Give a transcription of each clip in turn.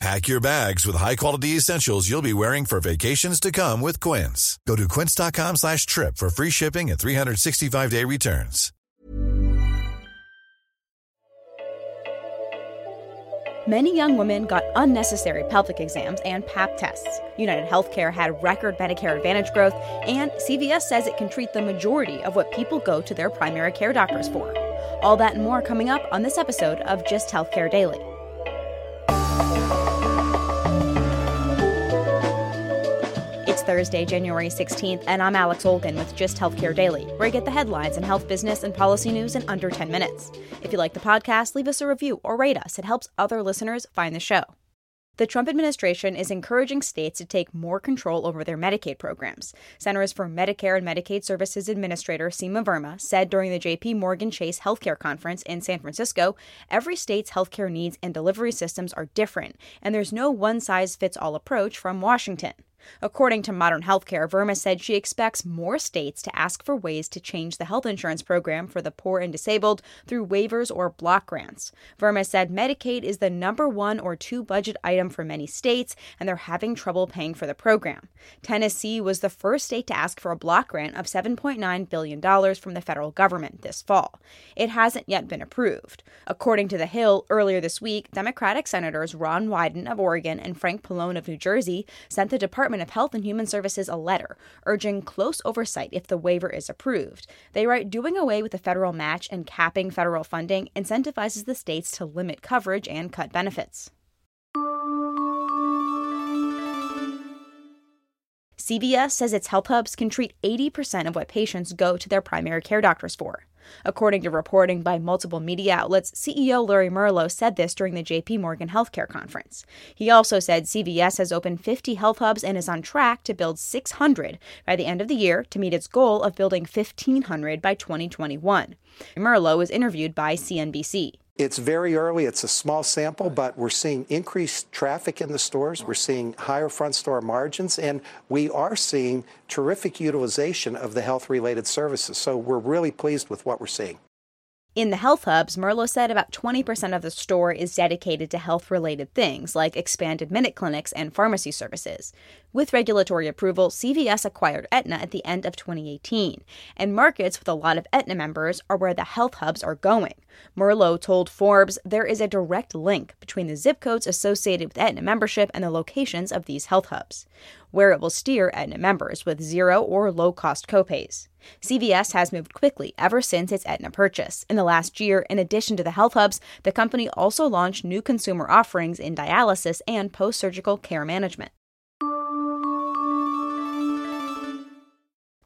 Pack your bags with high-quality essentials you'll be wearing for vacations to come with Quince. Go to quince.com slash trip for free shipping and 365-day returns. Many young women got unnecessary pelvic exams and pap tests. United Healthcare had record Medicare Advantage growth, and CVS says it can treat the majority of what people go to their primary care doctors for. All that and more coming up on this episode of Just Healthcare Daily. It's Thursday, January 16th, and I'm Alex Olgin with Just Healthcare Daily, where I get the headlines and health business and policy news in under 10 minutes. If you like the podcast, leave us a review or rate us. It helps other listeners find the show. The Trump administration is encouraging states to take more control over their Medicaid programs. Centers for Medicare and Medicaid Services Administrator Seema Verma said during the JP Morgan Chase Healthcare Conference in San Francisco every state's healthcare needs and delivery systems are different, and there's no one size fits all approach from Washington. According to Modern Healthcare, Verma said she expects more states to ask for ways to change the health insurance program for the poor and disabled through waivers or block grants. Verma said Medicaid is the number one or two budget item for many states, and they're having trouble paying for the program. Tennessee was the first state to ask for a block grant of $7.9 billion from the federal government this fall. It hasn't yet been approved. According to The Hill, earlier this week, Democratic Senators Ron Wyden of Oregon and Frank Pallone of New Jersey sent the Department Department of Health and Human Services a letter urging close oversight if the waiver is approved. They write doing away with the federal match and capping federal funding incentivizes the states to limit coverage and cut benefits. CVS says its health hubs can treat 80% of what patients go to their primary care doctors for. According to reporting by multiple media outlets, CEO Larry Merlo said this during the JP Morgan Healthcare Conference. He also said CVS has opened 50 health hubs and is on track to build 600 by the end of the year to meet its goal of building 1,500 by 2021. Merlo was interviewed by CNBC. It's very early, it's a small sample, but we're seeing increased traffic in the stores. We're seeing higher front store margins, and we are seeing terrific utilization of the health related services. So we're really pleased with what we're seeing. In the health hubs, Merlo said about 20% of the store is dedicated to health related things like expanded minute clinics and pharmacy services. With regulatory approval, CVS acquired Aetna at the end of 2018, and markets with a lot of Aetna members are where the health hubs are going. Merlo told Forbes there is a direct link between the zip codes associated with Aetna membership and the locations of these health hubs, where it will steer Aetna members with zero or low cost copays. CVS has moved quickly ever since its Aetna purchase. In the last year, in addition to the health hubs, the company also launched new consumer offerings in dialysis and post surgical care management.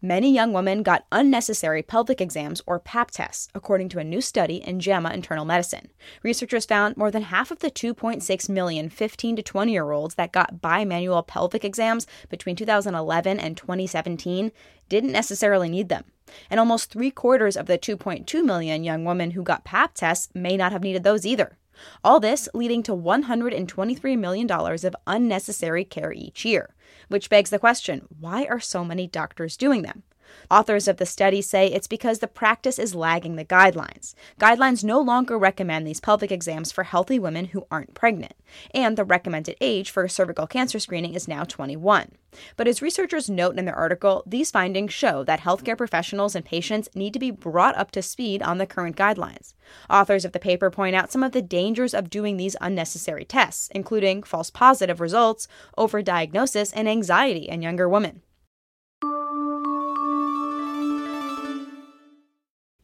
Many young women got unnecessary pelvic exams or pap tests, according to a new study in JAMA Internal Medicine. Researchers found more than half of the 2.6 million 15 to 20 year olds that got bimanual pelvic exams between 2011 and 2017 didn't necessarily need them. And almost three quarters of the 2.2 million young women who got pap tests may not have needed those either. All this leading to $123 million of unnecessary care each year. Which begs the question why are so many doctors doing them? Authors of the study say it's because the practice is lagging the guidelines. Guidelines no longer recommend these pelvic exams for healthy women who aren't pregnant, and the recommended age for cervical cancer screening is now 21. But as researchers note in their article, these findings show that healthcare professionals and patients need to be brought up to speed on the current guidelines. Authors of the paper point out some of the dangers of doing these unnecessary tests, including false positive results, overdiagnosis, and anxiety in younger women.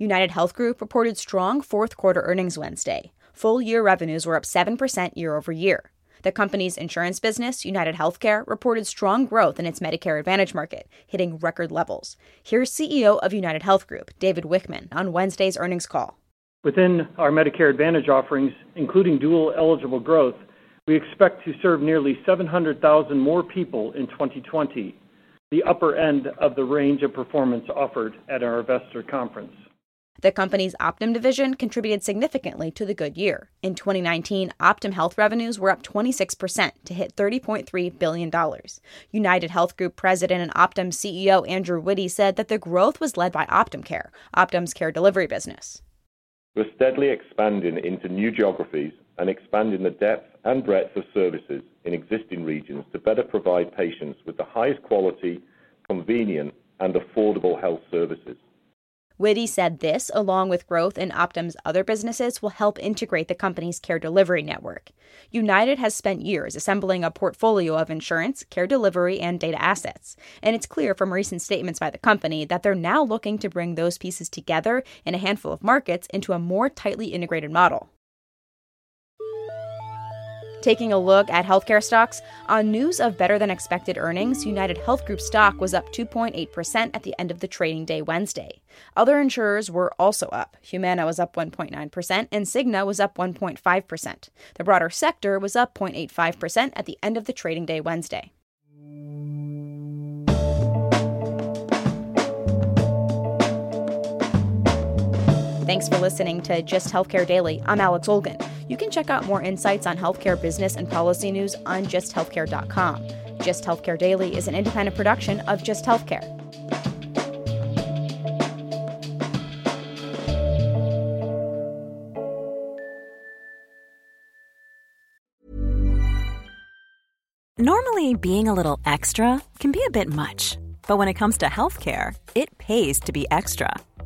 United Health Group reported strong fourth quarter earnings Wednesday. Full year revenues were up 7% year over year. The company's insurance business, United Healthcare, reported strong growth in its Medicare Advantage market, hitting record levels. Here's CEO of United Health Group, David Wichmann, on Wednesday's earnings call. Within our Medicare Advantage offerings, including dual eligible growth, we expect to serve nearly 700,000 more people in 2020, the upper end of the range of performance offered at our investor conference. The company's Optum division contributed significantly to the good year. In 2019, Optum Health revenues were up 26% to hit $30.3 billion. United Health Group president and Optum CEO Andrew Witty said that the growth was led by Optum Care, Optum's care delivery business. We're steadily expanding into new geographies and expanding the depth and breadth of services in existing regions to better provide patients with the highest quality, convenient, and affordable health services. Witty said this, along with growth in Optum's other businesses, will help integrate the company's care delivery network. United has spent years assembling a portfolio of insurance, care delivery, and data assets. And it's clear from recent statements by the company that they're now looking to bring those pieces together in a handful of markets into a more tightly integrated model. Taking a look at healthcare stocks, on news of better than expected earnings, United Health Group stock was up 2.8% at the end of the trading day Wednesday. Other insurers were also up. Humana was up 1.9% and Cigna was up 1.5%. The broader sector was up 0.85% at the end of the trading day Wednesday. Thanks for listening to Just Healthcare Daily. I'm Alex Olgin. You can check out more insights on healthcare business and policy news on justhealthcare.com. Just Healthcare Daily is an independent production of Just Healthcare. Normally, being a little extra can be a bit much, but when it comes to healthcare, it pays to be extra